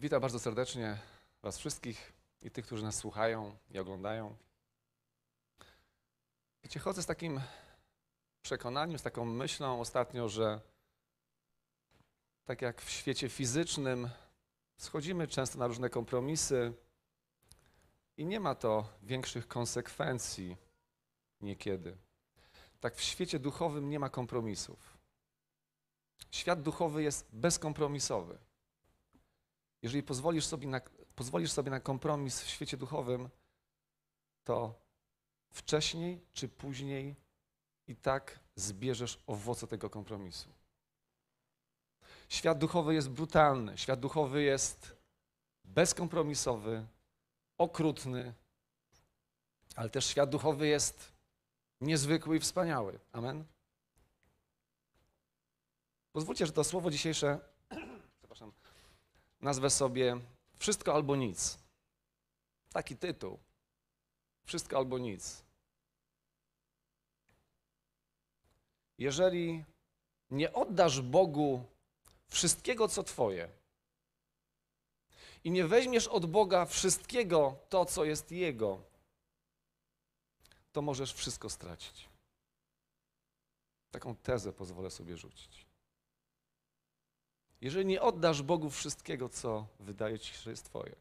Witam bardzo serdecznie Was wszystkich i tych, którzy nas słuchają i oglądają. Wiecie, chodzę z takim przekonaniem, z taką myślą ostatnio, że tak jak w świecie fizycznym schodzimy często na różne kompromisy i nie ma to większych konsekwencji niekiedy. Tak w świecie duchowym nie ma kompromisów. Świat duchowy jest bezkompromisowy. Jeżeli pozwolisz sobie, na, pozwolisz sobie na kompromis w świecie duchowym, to wcześniej czy później i tak zbierzesz owoce tego kompromisu. Świat duchowy jest brutalny, świat duchowy jest bezkompromisowy, okrutny, ale też świat duchowy jest niezwykły i wspaniały. Amen. Pozwólcie, że to słowo dzisiejsze, nazwę sobie Wszystko albo nic. Taki tytuł. Wszystko albo nic. Jeżeli nie oddasz Bogu wszystkiego, co Twoje, i nie weźmiesz od Boga wszystkiego to, co jest Jego, to możesz wszystko stracić. Taką tezę pozwolę sobie rzucić. Jeżeli nie oddasz Bogu wszystkiego, co wydaje ci się, że jest Twoje,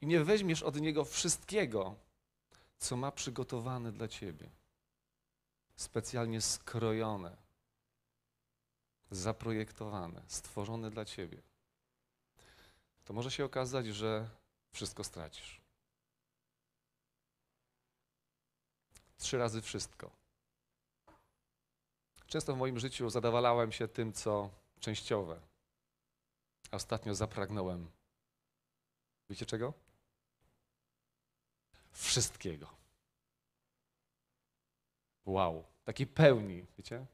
i nie weźmiesz od Niego wszystkiego, co ma przygotowane dla Ciebie, specjalnie skrojone, zaprojektowane, stworzone dla Ciebie, to może się okazać, że wszystko stracisz. Trzy razy wszystko. Często w moim życiu zadawalałem się tym, co częściowe. A ostatnio zapragnąłem. Wiecie czego? Wszystkiego. Wow, takiej pełni, wiecie?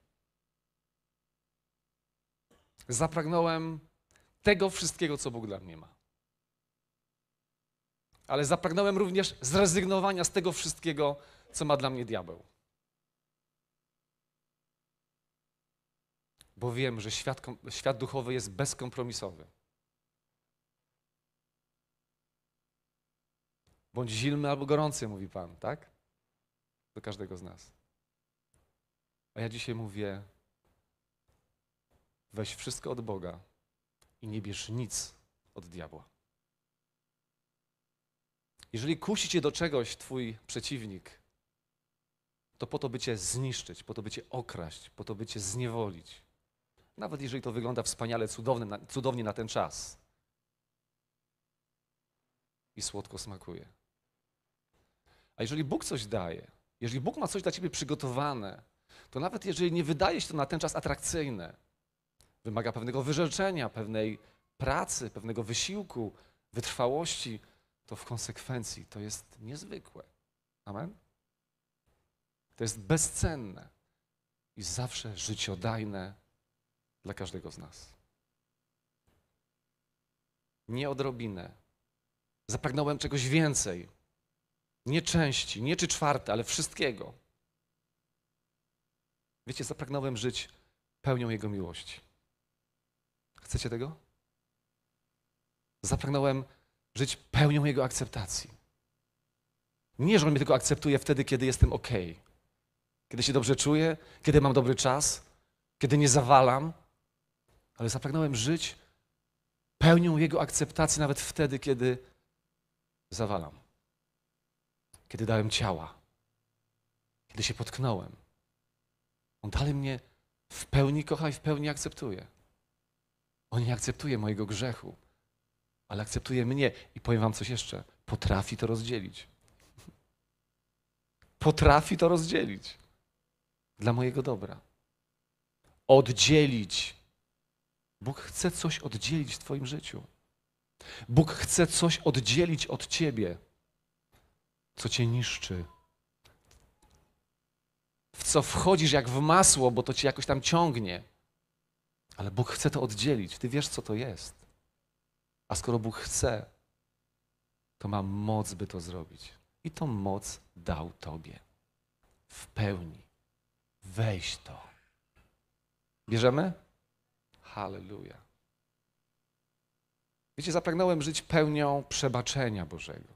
Zapragnąłem tego wszystkiego, co Bóg dla mnie ma. Ale zapragnąłem również zrezygnowania z tego wszystkiego, co ma dla mnie diabeł. Bo wiem, że świat, świat duchowy jest bezkompromisowy. Bądź zimny albo gorący, mówi Pan, tak? Do każdego z nas. A ja dzisiaj mówię: weź wszystko od Boga i nie bierz nic od diabła. Jeżeli kusi cię do czegoś twój przeciwnik, to po to, by cię zniszczyć, po to, by cię okraść, po to, by cię zniewolić. Nawet jeżeli to wygląda wspaniale, cudownie, na ten czas. I słodko smakuje. A jeżeli Bóg coś daje, jeżeli Bóg ma coś dla ciebie przygotowane, to nawet jeżeli nie wydaje się to na ten czas atrakcyjne, wymaga pewnego wyrzeczenia, pewnej pracy, pewnego wysiłku, wytrwałości, to w konsekwencji to jest niezwykłe. Amen? To jest bezcenne i zawsze życiodajne dla każdego z nas. Nie odrobinę. Zapragnąłem czegoś więcej. Nie części, nie czy czwarte, ale wszystkiego. Wiecie, zapragnąłem żyć pełnią Jego miłości. Chcecie tego? Zapragnąłem żyć pełnią Jego akceptacji. Nie, że On mnie tylko akceptuje wtedy, kiedy jestem ok, kiedy się dobrze czuję, kiedy mam dobry czas, kiedy nie zawalam, ale zapragnąłem żyć pełnią Jego akceptacji nawet wtedy, kiedy zawalam, kiedy dałem ciała, kiedy się potknąłem. On dalej mnie w pełni kocha i w pełni akceptuje. On nie akceptuje mojego grzechu, ale akceptuje mnie i powiem Wam coś jeszcze. Potrafi to rozdzielić. Potrafi to rozdzielić dla mojego dobra. Oddzielić Bóg chce coś oddzielić w Twoim życiu. Bóg chce coś oddzielić od Ciebie, co Cię niszczy. W co wchodzisz jak w masło, bo to Cię jakoś tam ciągnie. Ale Bóg chce to oddzielić. Ty wiesz, co to jest. A skoro Bóg chce, to ma moc, by to zrobić. I tą moc dał Tobie. W pełni. Weź to. Bierzemy? Halleluja. Wiecie, zapragnąłem żyć pełnią przebaczenia Bożego.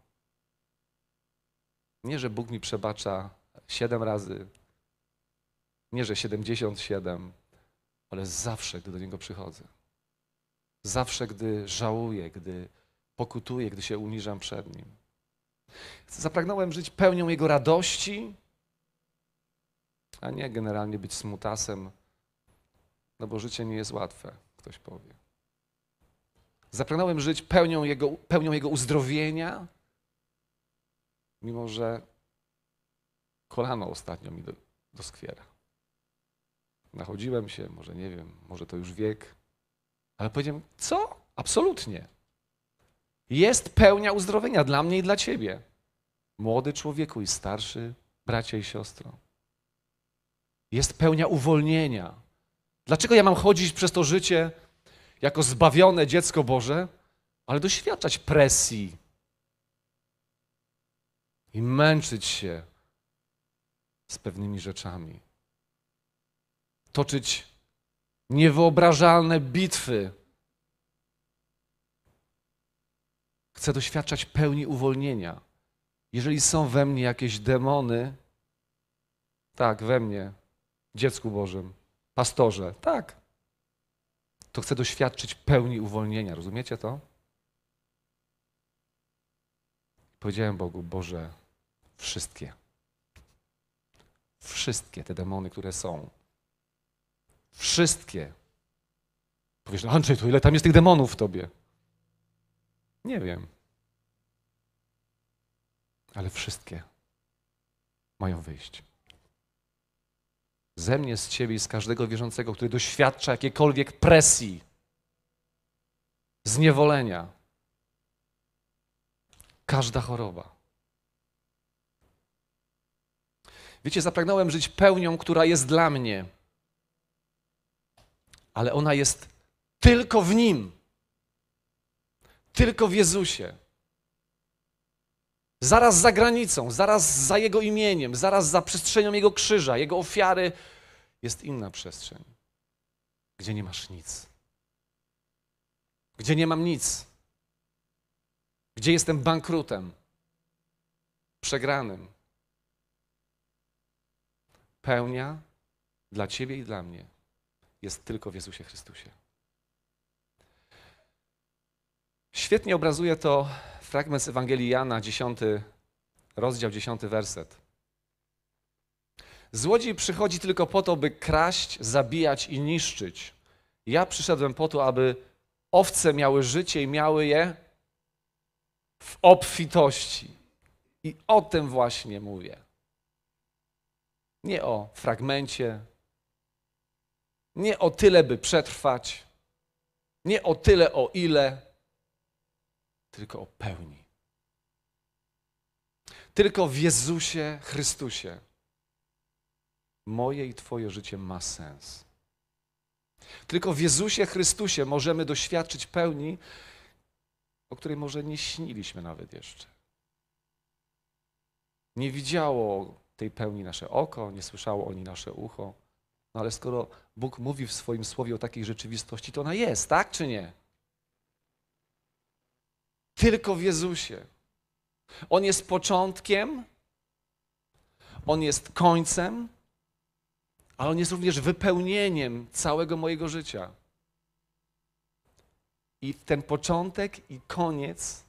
Nie, że Bóg mi przebacza siedem razy, nie, że 77, ale zawsze, gdy do Niego przychodzę. Zawsze, gdy żałuję, gdy pokutuję, gdy się uniżam przed Nim. Zapragnąłem żyć pełnią Jego radości, a nie generalnie być smutasem, no bo życie nie jest łatwe, ktoś powie. Zapragnąłem żyć pełnią Jego, pełnią jego uzdrowienia, mimo że kolano ostatnio mi do, doskwiera. Nachodziłem się, może nie wiem, może to już wiek, ale powiedziałem, co? Absolutnie. Jest pełnia uzdrowienia dla mnie i dla ciebie. Młody człowieku i starszy, bracia i siostro. Jest pełnia uwolnienia. Dlaczego ja mam chodzić przez to życie jako zbawione dziecko Boże, ale doświadczać presji i męczyć się z pewnymi rzeczami? Toczyć niewyobrażalne bitwy. Chcę doświadczać pełni uwolnienia. Jeżeli są we mnie jakieś demony, tak, we mnie, dziecku Bożym, pastorze, tak, to chcę doświadczyć pełni uwolnienia. Rozumiecie to? Powiedziałem Bogu, Boże, wszystkie. Wszystkie te demony, które są. Wszystkie. Powiesz, no Andrzej, to ile tam jest tych demonów w tobie? Nie wiem. Ale wszystkie mają wyjść. Ze mnie, z ciebie i z każdego wierzącego, który doświadcza jakiejkolwiek presji, zniewolenia. Każda choroba. Wiecie, zapragnąłem żyć pełnią, która jest dla mnie, ale ona jest tylko w Nim, tylko w Jezusie. Zaraz za granicą, zaraz za Jego imieniem, zaraz za przestrzenią Jego krzyża, Jego ofiary jest inna przestrzeń, gdzie nie masz nic. Gdzie nie mam nic. Gdzie jestem bankrutem, przegranym. Pełnia dla Ciebie i dla mnie jest tylko w Jezusie Chrystusie. Świetnie obrazuje to fragment z Ewangelii Jana, 10 rozdział, 10 werset. Złodziej przychodzi tylko po to, by kraść, zabijać i niszczyć. Ja przyszedłem po to, aby owce miały życie i miały je w obfitości. I o tym właśnie mówię. Nie o fragmencie, nie o tyle, by przetrwać, nie o tyle, o ile, tylko o pełni. Tylko w Jezusie Chrystusie moje i Twoje życie ma sens. Tylko w Jezusie Chrystusie możemy doświadczyć pełni, o której może nie śniliśmy nawet jeszcze. Nie widziało tej pełni nasze oko, nie słyszało o niej nasze ucho. No ale skoro Bóg mówi w swoim słowie o takiej rzeczywistości, to ona jest, tak czy nie? Tylko w Jezusie. On jest początkiem, On jest końcem, ale On jest również wypełnieniem całego mojego życia. I w ten początek i koniec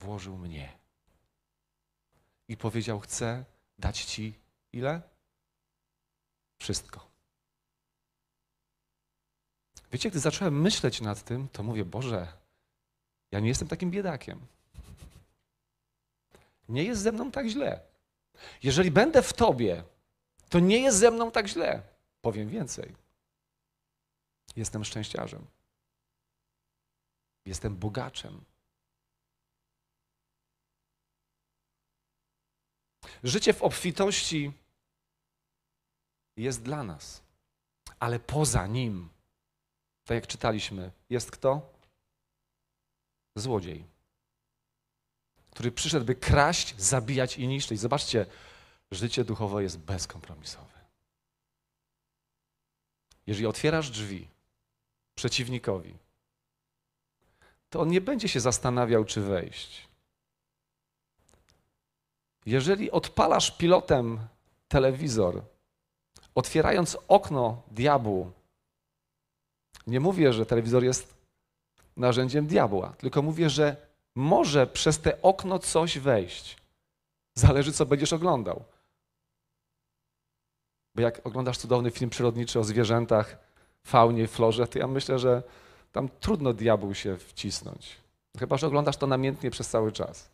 włożył mnie. I powiedział: Chcę dać Ci ile? Wszystko. Wiecie, gdy zacząłem myśleć nad tym, to mówię: Boże, ja nie jestem takim biedakiem. Nie jest ze mną tak źle. Jeżeli będę w Tobie, to nie jest ze mną tak źle. Powiem więcej. Jestem szczęściarzem. Jestem bogaczem. Życie w obfitości jest dla nas, ale poza nim, tak jak czytaliśmy, jest kto? Złodziej, który przyszedł, by kraść, zabijać i niszczyć. Zobaczcie, życie duchowe jest bezkompromisowe. Jeżeli otwierasz drzwi przeciwnikowi, to on nie będzie się zastanawiał, czy wejść. Jeżeli odpalasz pilotem telewizor, otwierając okno diabłu, nie mówię, że telewizor jest narzędziem diabła, tylko mówię, że może przez te okno coś wejść. Zależy, co będziesz oglądał. Bo jak oglądasz cudowny film przyrodniczy o zwierzętach, faunie, florze, to ja myślę, że tam trudno diabłu się wcisnąć. Chyba, że oglądasz to namiętnie przez cały czas.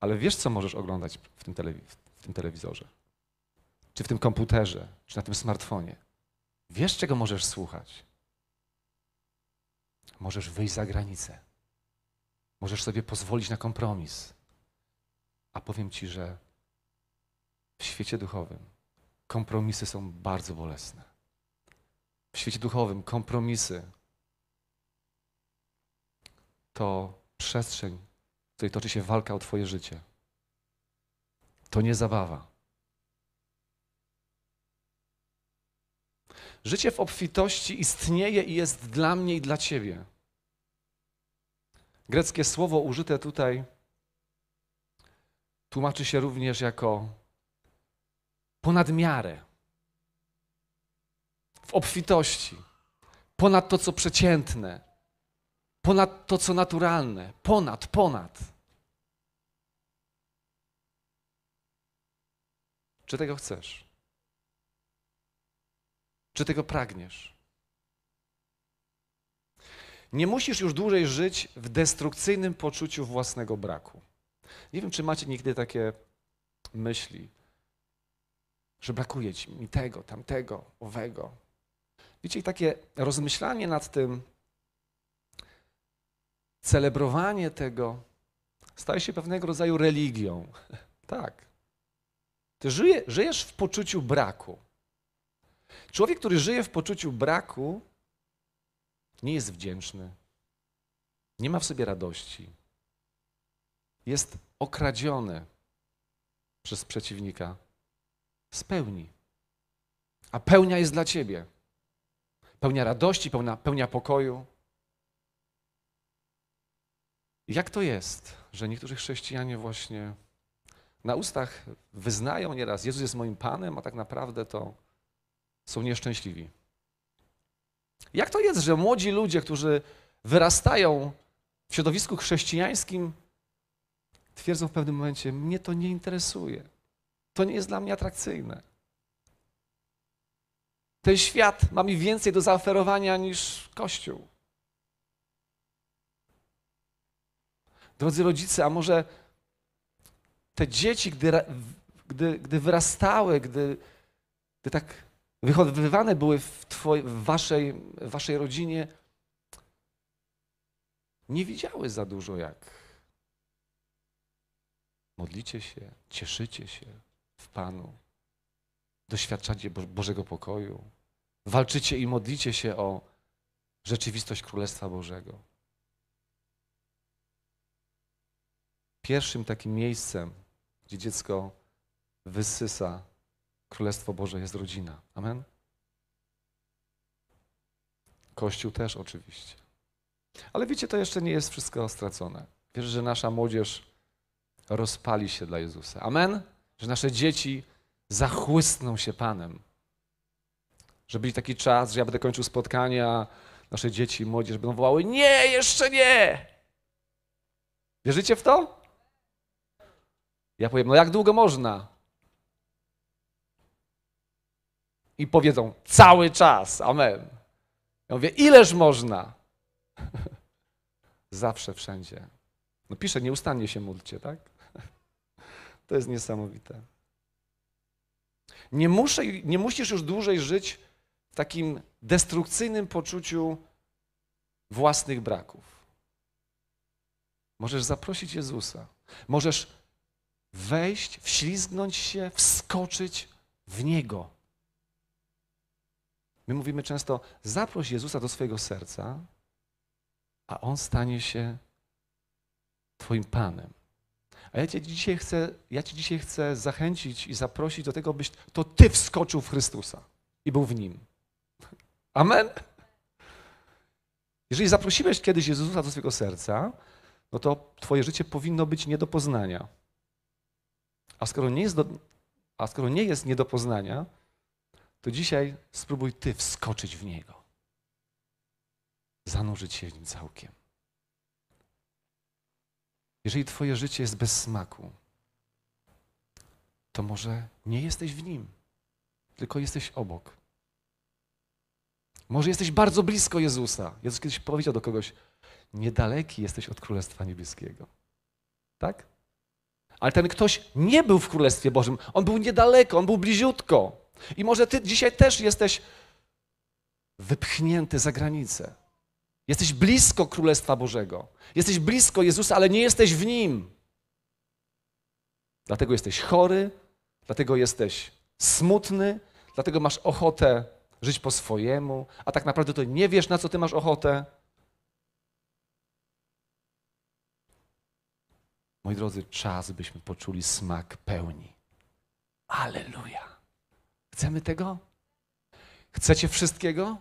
Ale wiesz, co możesz oglądać w tym, w tym telewizorze? Czy w tym komputerze, czy na tym smartfonie? Wiesz, czego możesz słuchać? Możesz wyjść za granicę. Możesz sobie pozwolić na kompromis. A powiem ci, że w świecie duchowym kompromisy są bardzo bolesne. W świecie duchowym kompromisy to przestrzeń, w której toczy się walka o Twoje życie. To nie zabawa. Życie w obfitości istnieje i jest dla mnie i dla Ciebie. Greckie słowo użyte tutaj tłumaczy się również jako ponad miarę, w obfitości, ponad to, co przeciętne, ponad to, co naturalne, ponad, ponad. Czy tego chcesz? Czy tego pragniesz? Nie musisz już dłużej żyć w destrukcyjnym poczuciu własnego braku. Nie wiem, czy macie nigdy takie myśli, że brakuje ci mi tego, tamtego, owego. Wiecie, takie rozmyślanie nad tym, celebrowanie tego staje się pewnego rodzaju religią. Tak. Ty żyje, żyjesz w poczuciu braku. Człowiek, który żyje w poczuciu braku, nie jest wdzięczny, nie ma w sobie radości, jest okradziony przez przeciwnika z pełni. A pełnia jest dla ciebie. Pełnia radości, pełna, pełnia pokoju. Jak to jest, że niektórzy chrześcijanie właśnie na ustach wyznają nieraz, Jezus jest moim Panem, a tak naprawdę to są nieszczęśliwi? Jak to jest, że młodzi ludzie, którzy wyrastają w środowisku chrześcijańskim, twierdzą w pewnym momencie: Mnie to nie interesuje. To nie jest dla mnie atrakcyjne. Ten świat ma mi więcej do zaoferowania niż Kościół. Drodzy rodzice, a może te dzieci, gdy, gdy, gdy wyrastały, gdy, gdy tak wychowywane były w, twojej, w, waszej, w waszej rodzinie, nie widziały za dużo, jak modlicie się, cieszycie się w Panu, doświadczacie Bo Bożego pokoju, walczycie i modlicie się o rzeczywistość Królestwa Bożego. Pierwszym takim miejscem, gdzie dziecko wysysa Królestwo Boże jest rodzina. Amen? Kościół też oczywiście. Ale wiecie, to jeszcze nie jest wszystko stracone. Wierzę, że nasza młodzież rozpali się dla Jezusa. Amen? Że nasze dzieci zachłysną się Panem. Że będzie taki czas, że ja będę kończył spotkania, nasze dzieci i młodzież będą wołały: Nie, jeszcze nie! Wierzycie w to? Ja powiem: No jak długo można? I powiedzą: Cały czas. Amen. Ja mówię: Ileż można? Zawsze, wszędzie. No pisze, nieustannie się módlcie, tak? To jest niesamowite. Nie, muszę, nie musisz już dłużej żyć w takim destrukcyjnym poczuciu własnych braków. Możesz zaprosić Jezusa. Możesz wejść, wślizgnąć się, wskoczyć w Niego. My mówimy często, zaproś Jezusa do swojego serca, a On stanie się Twoim Panem. A ja Cię dzisiaj chcę, ja Cię dzisiaj chcę zachęcić i zaprosić do tego, byś to Ty wskoczył w Chrystusa i był w Nim. Amen? Jeżeli zaprosiłeś kiedyś Jezusa do swojego serca, no to twoje życie powinno być nie do poznania. A skoro nie jest, do, a skoro nie, jest nie do poznania, to dzisiaj spróbuj ty wskoczyć w niego. Zanurzyć się w nim całkiem. Jeżeli twoje życie jest bez smaku, to może nie jesteś w nim, tylko jesteś obok. Może jesteś bardzo blisko Jezusa. Jezus kiedyś powiedział do kogoś: Niedaleki jesteś od Królestwa Niebieskiego. Tak? Ale ten ktoś nie był w Królestwie Bożym. On był niedaleko, on był bliziutko. I może ty dzisiaj też jesteś wypchnięty za granicę. Jesteś blisko Królestwa Bożego. Jesteś blisko Jezusa, ale nie jesteś w Nim. Dlatego jesteś chory, dlatego jesteś smutny, dlatego masz ochotę żyć po swojemu, a tak naprawdę to nie wiesz, na co ty masz ochotę. Moi drodzy, czas, byśmy poczuli smak pełni. Aleluja. Chcemy tego? Chcecie wszystkiego?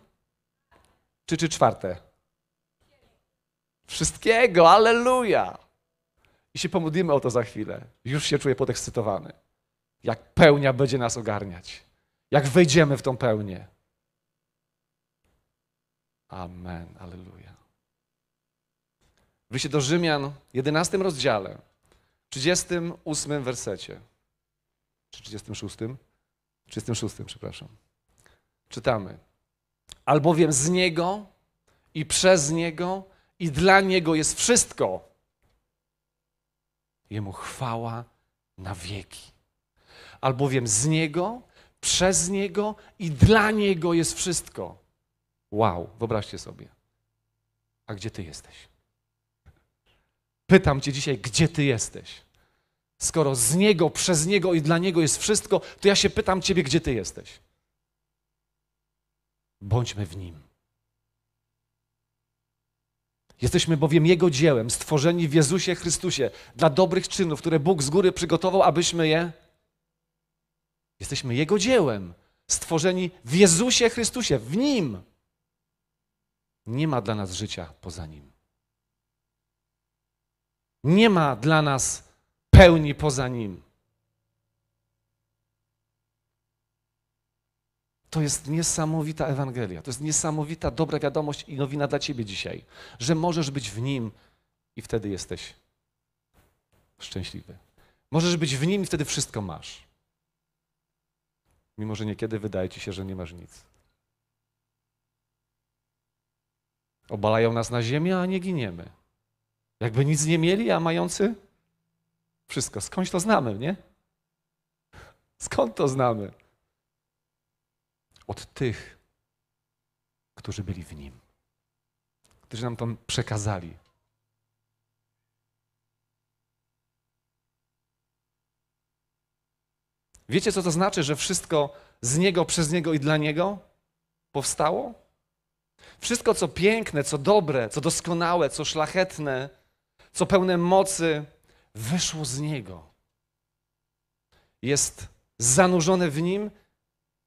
Czy czy czwarte? Wszystkiego, aleluja. I się pomodlimy o to za chwilę. Już się czuję podekscytowany. Jak pełnia będzie nas ogarniać. Jak wejdziemy w tą pełnię. Amen, aleluja. Wyjście do Rzymian, 11 rozdziale, 38 wersecie. Czy 36? 36, przepraszam. Czytamy. Albowiem z Niego i przez Niego i dla Niego jest wszystko. Jemu chwała na wieki. Albowiem z Niego, przez Niego i dla Niego jest wszystko. Wow, wyobraźcie sobie. A gdzie Ty jesteś? Pytam Cię dzisiaj, gdzie Ty jesteś? Skoro z Niego, przez Niego i dla Niego jest wszystko, to ja się pytam Ciebie, gdzie Ty jesteś? Bądźmy w Nim. Jesteśmy bowiem Jego dziełem, stworzeni w Jezusie Chrystusie dla dobrych czynów, które Bóg z góry przygotował, abyśmy je. Jesteśmy Jego dziełem, stworzeni w Jezusie Chrystusie, w Nim. Nie ma dla nas życia poza Nim. Nie ma dla nas pełni poza Nim. To jest niesamowita Ewangelia, to jest niesamowita dobra wiadomość i nowina dla Ciebie dzisiaj, że możesz być w Nim i wtedy jesteś szczęśliwy. Możesz być w Nim i wtedy wszystko masz. Mimo, że niekiedy wydaje Ci się, że nie masz nic. Obalają nas na ziemię, a nie giniemy. Jakby nic nie mieli, a mający wszystko. Skądś to znamy, nie? Skąd to znamy? Od tych, którzy byli w Nim, którzy nam to przekazali. Wiecie, co to znaczy, że wszystko z Niego, przez Niego i dla Niego powstało? Wszystko, co piękne, co dobre, co doskonałe, co szlachetne, co pełne mocy, wyszło z Niego. Jest zanurzone w Nim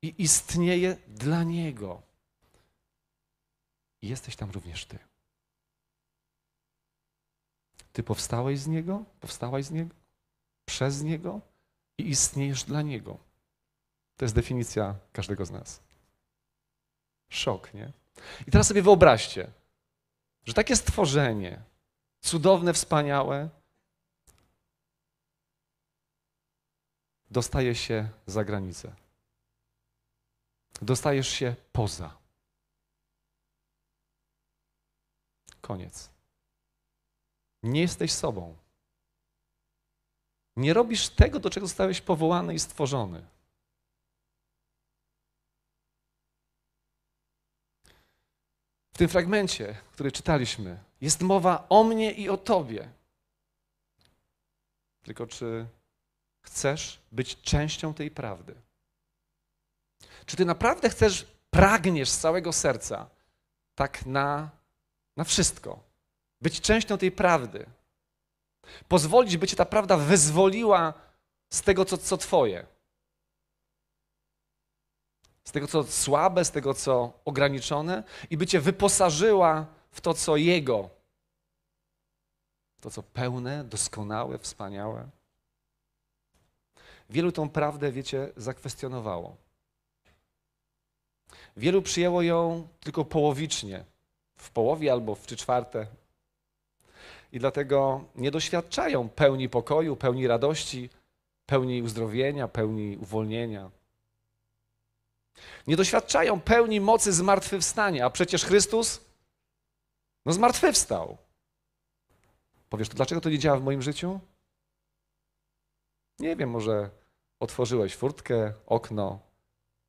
i istnieje dla Niego. I jesteś tam również Ty. Ty powstałeś z Niego, powstałaś z Niego, przez Niego i istniejesz dla Niego. To jest definicja każdego z nas. Szok, nie? I teraz sobie wyobraźcie, że takie stworzenie, cudowne, wspaniałe, dostaje się za granicę. Dostajesz się poza. Koniec. Nie jesteś sobą. Nie robisz tego, do czego zostałeś powołany i stworzony. W tym fragmencie, który czytaliśmy, jest mowa o mnie i o tobie. Tylko czy chcesz być częścią tej prawdy? Czy ty naprawdę chcesz, pragniesz z całego serca, tak na, na wszystko, być częścią tej prawdy? Pozwolić, by cię ta prawda wyzwoliła z tego, co, co twoje. Z tego, co słabe, z tego, co ograniczone, i by cię wyposażyła w to, co Jego. To, co pełne, doskonałe, wspaniałe. Wielu tą prawdę, wiecie, zakwestionowało. Wielu przyjęło ją tylko połowicznie, w połowie albo w trzy czwarte. I dlatego nie doświadczają pełni pokoju, pełni radości, pełni uzdrowienia, pełni uwolnienia. Nie doświadczają pełni mocy zmartwychwstania, a przecież Chrystus no zmartwychwstał. Powiesz, to dlaczego to nie działa w moim życiu? Nie wiem, może otworzyłeś furtkę, okno,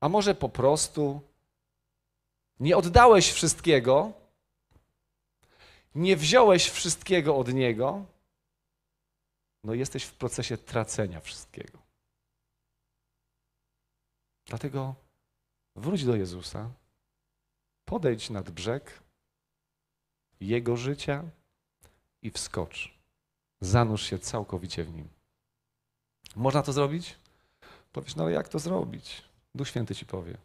a może po prostu nie oddałeś wszystkiego, nie wziąłeś wszystkiego od Niego, no jesteś w procesie tracenia wszystkiego. Dlatego wróć do Jezusa, podejdź nad brzeg Jego życia i wskocz. Zanurz się całkowicie w Nim. Można to zrobić? Powiesz, no ale jak to zrobić? Duch Święty ci powie.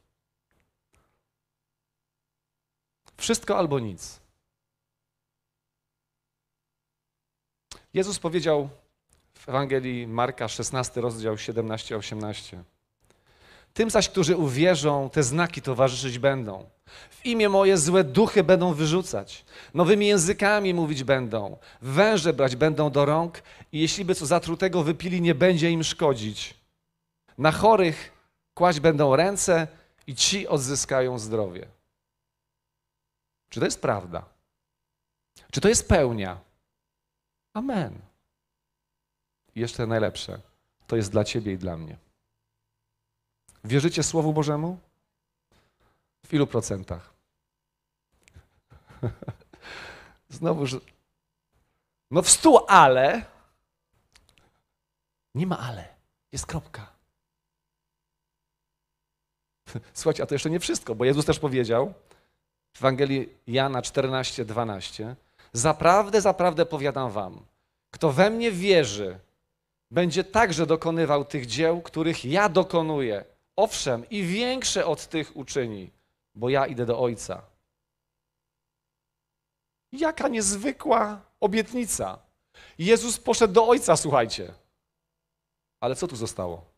Wszystko albo nic. Jezus powiedział w Ewangelii Marka 16, rozdział 17-18. Tym zaś, którzy uwierzą, te znaki towarzyszyć będą. W imię moje złe duchy będą wyrzucać, nowymi językami mówić będą, węże brać będą do rąk i jeśli by co zatrutego wypili, nie będzie im szkodzić. Na chorych kłaść będą ręce i ci odzyskają zdrowie. Czy to jest prawda? Czy to jest pełnia? Amen. I jeszcze najlepsze. To jest dla ciebie i dla mnie. Wierzycie Słowu Bożemu? W ilu procentach? Znowu, że. No w stu, ale. Nie ma ale. Jest kropka. Słuchajcie, a to jeszcze nie wszystko, bo Jezus też powiedział w Ewangelii Jana 14, 12: Zaprawdę, zaprawdę powiadam wam, kto we mnie wierzy, będzie także dokonywał tych dzieł, których ja dokonuję. Owszem, i większe od tych uczyni, bo ja idę do Ojca. Jaka niezwykła obietnica. Jezus poszedł do Ojca, słuchajcie. Ale co tu zostało?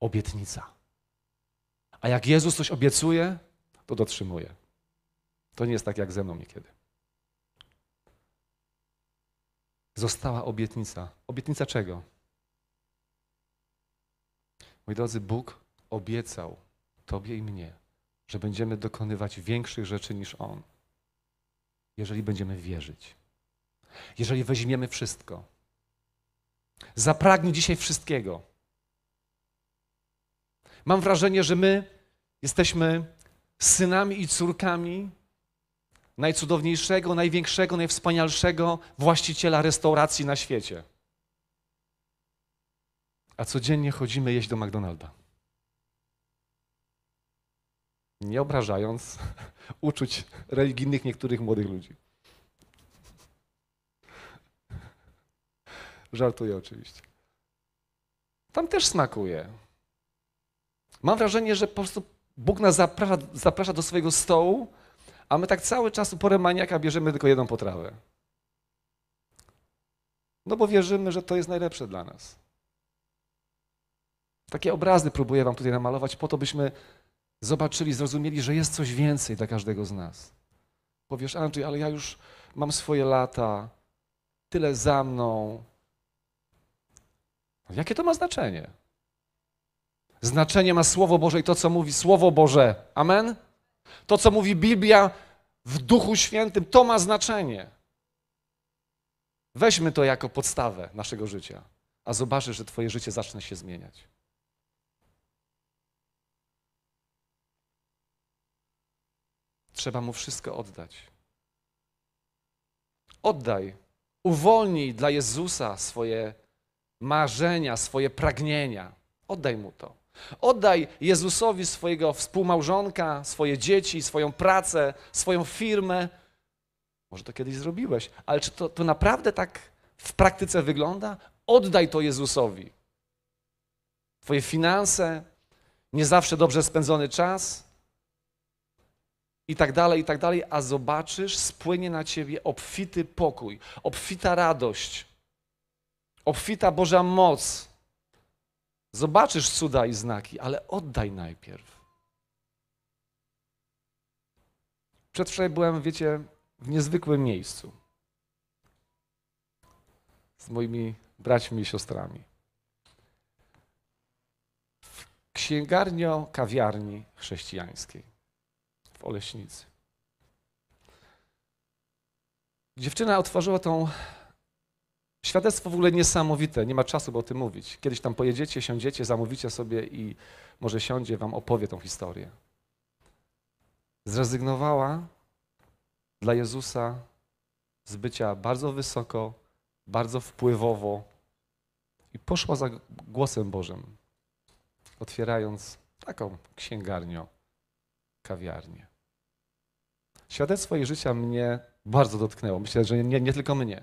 Obietnica. A jak Jezus coś obiecuje, to dotrzymuje. To nie jest tak jak ze mną niekiedy. Została obietnica. Obietnica czego? Moi drodzy, Bóg obiecał Tobie i mnie, że będziemy dokonywać większych rzeczy niż On, jeżeli będziemy wierzyć. Jeżeli weźmiemy wszystko. Zapragnij dzisiaj wszystkiego. Mam wrażenie, że my jesteśmy synami i córkami najcudowniejszego, największego, najwspanialszego właściciela restauracji na świecie. A codziennie chodzimy jeść do McDonalda. Nie obrażając uczuć religijnych niektórych młodych ludzi. Żartuję oczywiście. Tam też smakuje. Mam wrażenie, że po prostu Bóg nas zaprasza, zaprasza do swojego stołu, a my tak cały czas u porę maniaka bierzemy tylko jedną potrawę. No bo wierzymy, że to jest najlepsze dla nas. Takie obrazy próbuję wam tutaj namalować po to, byśmy zobaczyli, zrozumieli, że jest coś więcej dla każdego z nas. Powiesz, Andrzej, ale ja już mam swoje lata, tyle za mną. Jakie to ma znaczenie? Znaczenie ma Słowo Boże i to, co mówi Słowo Boże. Amen? To, co mówi Biblia w Duchu Świętym, to ma znaczenie. Weźmy to jako podstawę naszego życia, a zobaczysz, że Twoje życie zacznie się zmieniać. Trzeba mu wszystko oddać. Oddaj, uwolnij dla Jezusa swoje marzenia, swoje pragnienia. Oddaj mu to. Oddaj Jezusowi swojego współmałżonka, swoje dzieci, swoją pracę, swoją firmę. Może to kiedyś zrobiłeś, ale czy to, to naprawdę tak w praktyce wygląda? Oddaj to Jezusowi. Twoje finanse, nie zawsze dobrze spędzony czas. i tak dalej, i tak dalej, a zobaczysz, spłynie na ciebie obfity pokój, obfita radość, obfita Boża moc. Zobaczysz cuda i znaki, ale oddaj najpierw. Przedwczoraj byłem, wiecie, w niezwykłym miejscu z moimi braćmi i siostrami. W księgarnio kawiarni chrześcijańskiej w Oleśnicy. Dziewczyna otworzyła tą świadectwo w ogóle niesamowite, nie ma czasu, by o tym mówić. Kiedyś tam pojedziecie, siądziecie, zamówicie sobie i może siądzie, wam opowie tą historię. Zrezygnowała dla Jezusa z bycia bardzo wysoko, bardzo wpływowo i poszła za głosem Bożym, otwierając taką księgarnię, kawiarnię. Świadectwo jej życia mnie bardzo dotknęło. Myślę, że nie, nie tylko mnie.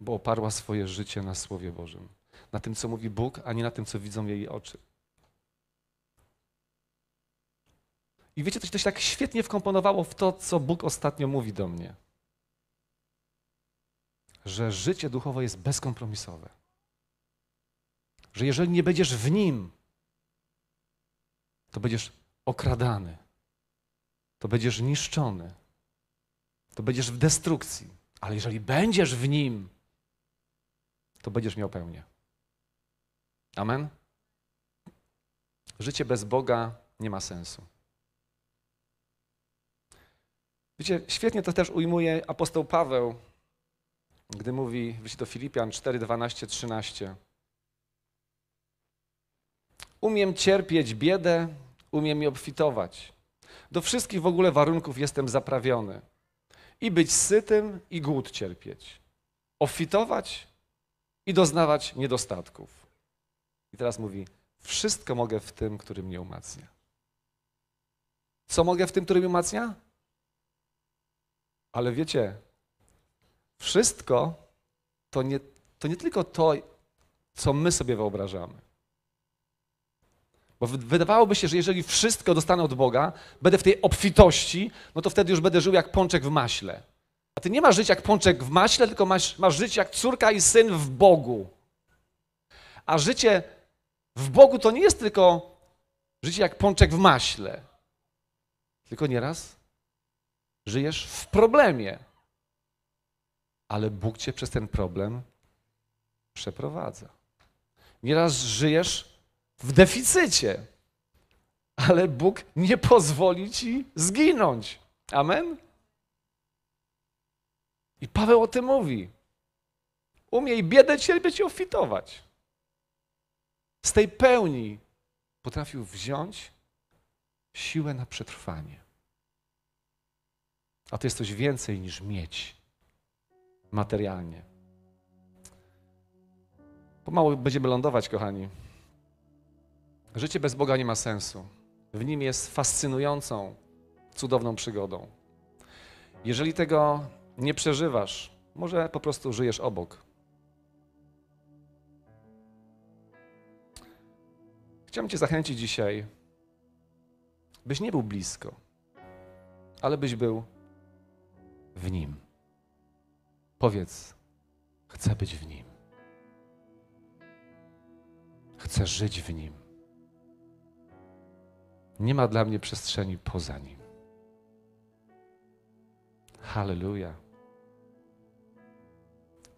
Bo oparła swoje życie na Słowie Bożym. Na tym, co mówi Bóg, a nie na tym, co widzą jej oczy. I wiecie, to się tak świetnie wkomponowało w to, co Bóg ostatnio mówi do mnie. Że życie duchowe jest bezkompromisowe. Że jeżeli nie będziesz w nim, to będziesz okradany, to będziesz niszczony, to będziesz w destrukcji. Ale jeżeli będziesz w nim, to będziesz miał pełnię. Amen? Życie bez Boga nie ma sensu. Wiecie, świetnie to też ujmuje apostoł Paweł, gdy mówi w do Filipian 4, 12, 13. Umiem cierpieć biedę, umiem je obfitować. Do wszystkich w ogóle warunków jestem zaprawiony. I być sytym, i głód cierpieć. Obfitować i doznawać niedostatków. I teraz mówi, wszystko mogę w tym, który mnie umacnia. Co mogę w tym, który mnie umacnia? Ale wiecie, wszystko to nie, to nie tylko to, co my sobie wyobrażamy. Bo wydawałoby się, że jeżeli wszystko dostanę od Boga, będę w tej obfitości, no to wtedy już będę żył jak pączek w maśle. A ty nie masz żyć jak pączek w maśle, tylko masz, masz żyć jak córka i syn w Bogu. A życie w Bogu to nie jest tylko życie jak pączek w maśle, tylko nieraz żyjesz w problemie. Ale Bóg cię przez ten problem przeprowadza. Nieraz żyjesz w deficycie, ale Bóg nie pozwoli ci zginąć. Amen? I Paweł o tym mówi. Umiej biedę cierpieć i ofitować. Z tej pełni potrafił wziąć siłę na przetrwanie. A to jest coś więcej niż mieć materialnie. Pomału będziemy lądować, kochani. Życie bez Boga nie ma sensu. W nim jest fascynującą, cudowną przygodą. Jeżeli tego nie przeżywasz, może po prostu żyjesz obok. Chciałbym Cię zachęcić dzisiaj, byś nie był blisko, ale byś był w Nim. Powiedz, chcę być w Nim. Chcę żyć w Nim. Nie ma dla mnie przestrzeni poza Nim. Halleluja.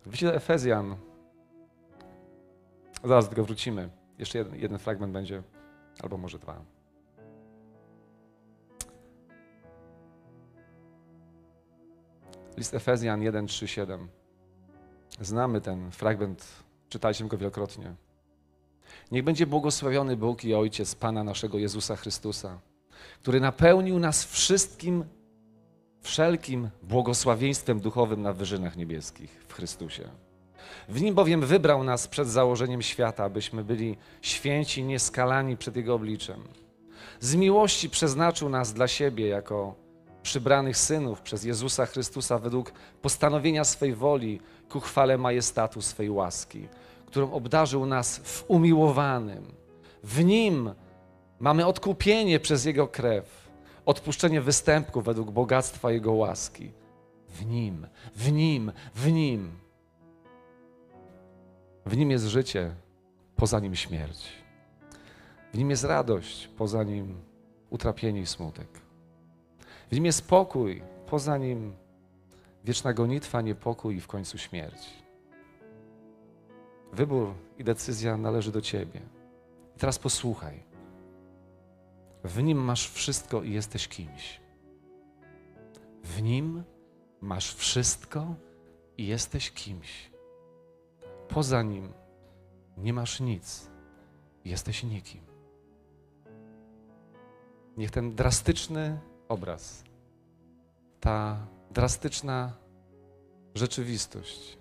Widzicie do Efezjan. Zaraz do tego wrócimy. Jeszcze jeden, jeden fragment będzie, albo może dwa. List Efezjan 1, 3, 7. Znamy ten fragment, czytaliśmy go wielokrotnie. Niech będzie błogosławiony Bóg i Ojciec Pana naszego Jezusa Chrystusa, który napełnił nas wszystkim, wszelkim błogosławieństwem duchowym na wyżynach niebieskich w Chrystusie. W Nim bowiem wybrał nas przed założeniem świata, abyśmy byli święci, nieskalani przed Jego obliczem. Z miłości przeznaczył nas dla siebie jako przybranych synów przez Jezusa Chrystusa według postanowienia swej woli ku chwale majestatu swej łaski, którą obdarzył nas w umiłowanym. W Nim mamy odkupienie przez Jego krew, odpuszczenie występków według bogactwa Jego łaski. W Nim, w Nim, w Nim. W Nim jest życie, poza Nim śmierć. W Nim jest radość, poza Nim utrapienie i smutek. W Nim jest pokój, poza Nim wieczna gonitwa, niepokój i w końcu śmierć. Wybór i decyzja należy do Ciebie. I teraz posłuchaj. W Nim masz wszystko i jesteś kimś. W Nim masz wszystko i jesteś kimś. Poza Nim nie masz nic. Jesteś nikim. Niech ten drastyczny obraz, ta drastyczna rzeczywistość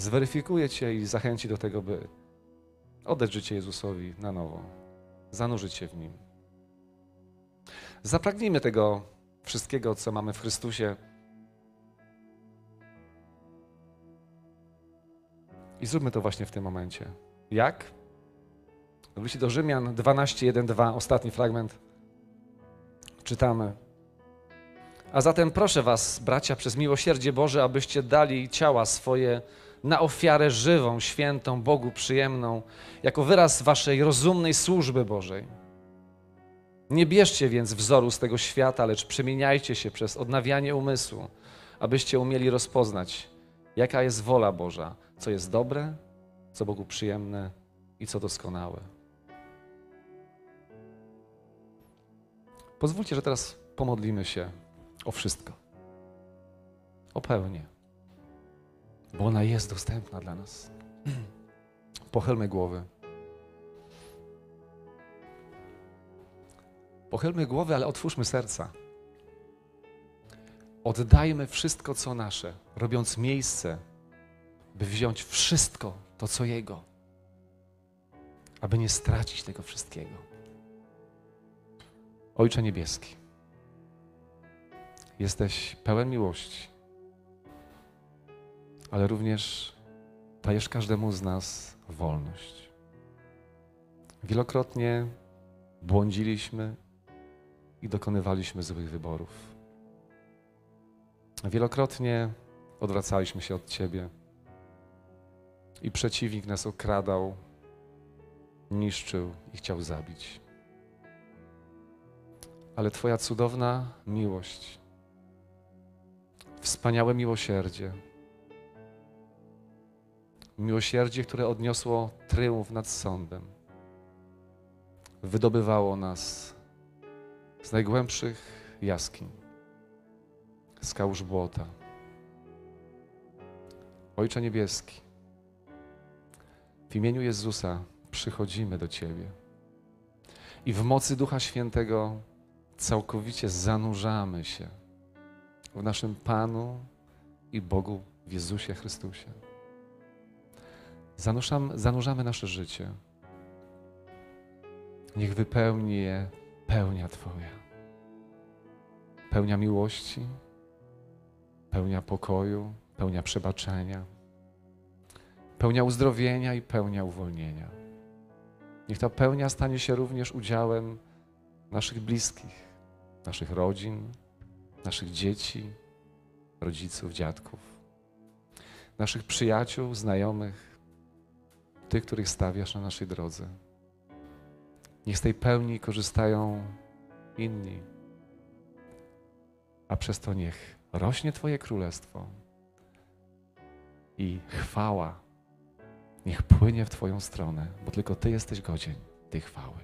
zweryfikuje Cię i zachęci do tego, by oddać życie Jezusowi na nowo, zanurzyć się w Nim. Zapragnijmy tego wszystkiego, co mamy w Chrystusie. I zróbmy to właśnie w tym momencie. Jak? W do Rzymian 12, 1, 2, ostatni fragment. Czytamy. A zatem proszę Was, bracia, przez miłosierdzie Boże, abyście dali ciała swoje na ofiarę żywą, świętą, Bogu przyjemną, jako wyraz Waszej rozumnej służby Bożej. Nie bierzcie więc wzoru z tego świata, lecz przemieniajcie się przez odnawianie umysłu, abyście umieli rozpoznać, jaka jest wola Boża, co jest dobre, co Bogu przyjemne i co doskonałe. Pozwólcie, że teraz pomodlimy się o wszystko. O pełnię. Bo ona jest dostępna dla nas. Pochylmy głowy. Pochylmy głowy, ale otwórzmy serca. Oddajmy wszystko, co nasze, robiąc miejsce, by wziąć wszystko to, co Jego, aby nie stracić tego wszystkiego. Ojcze Niebieski, jesteś pełen miłości, ale również dajesz każdemu z nas wolność. Wielokrotnie błądziliśmy i dokonywaliśmy złych wyborów. Wielokrotnie odwracaliśmy się od Ciebie i przeciwnik nas okradał, niszczył i chciał zabić. Ale Twoja cudowna miłość, wspaniałe miłosierdzie, miłosierdzie, które odniosło tryumf nad sądem, wydobywało nas z najgłębszych jaskiń, z kałuż błota. Ojcze Niebieski, w imieniu Jezusa przychodzimy do Ciebie i w mocy Ducha Świętego całkowicie zanurzamy się w naszym Panu i Bogu w Jezusie Chrystusie. Zanurzamy, nasze życie. Niech wypełni je pełnia Twoja. Pełnia miłości, pełnia pokoju, pełnia przebaczenia, pełnia uzdrowienia i pełnia uwolnienia. Niech ta pełnia stanie się również udziałem naszych bliskich, naszych rodzin, naszych dzieci, rodziców, dziadków, naszych przyjaciół, znajomych, tych, których stawiasz na naszej drodze. Niech z tej pełni korzystają inni, a przez to niech rośnie Twoje królestwo i chwała niech płynie w Twoją stronę, bo tylko Ty jesteś godzien tej chwały.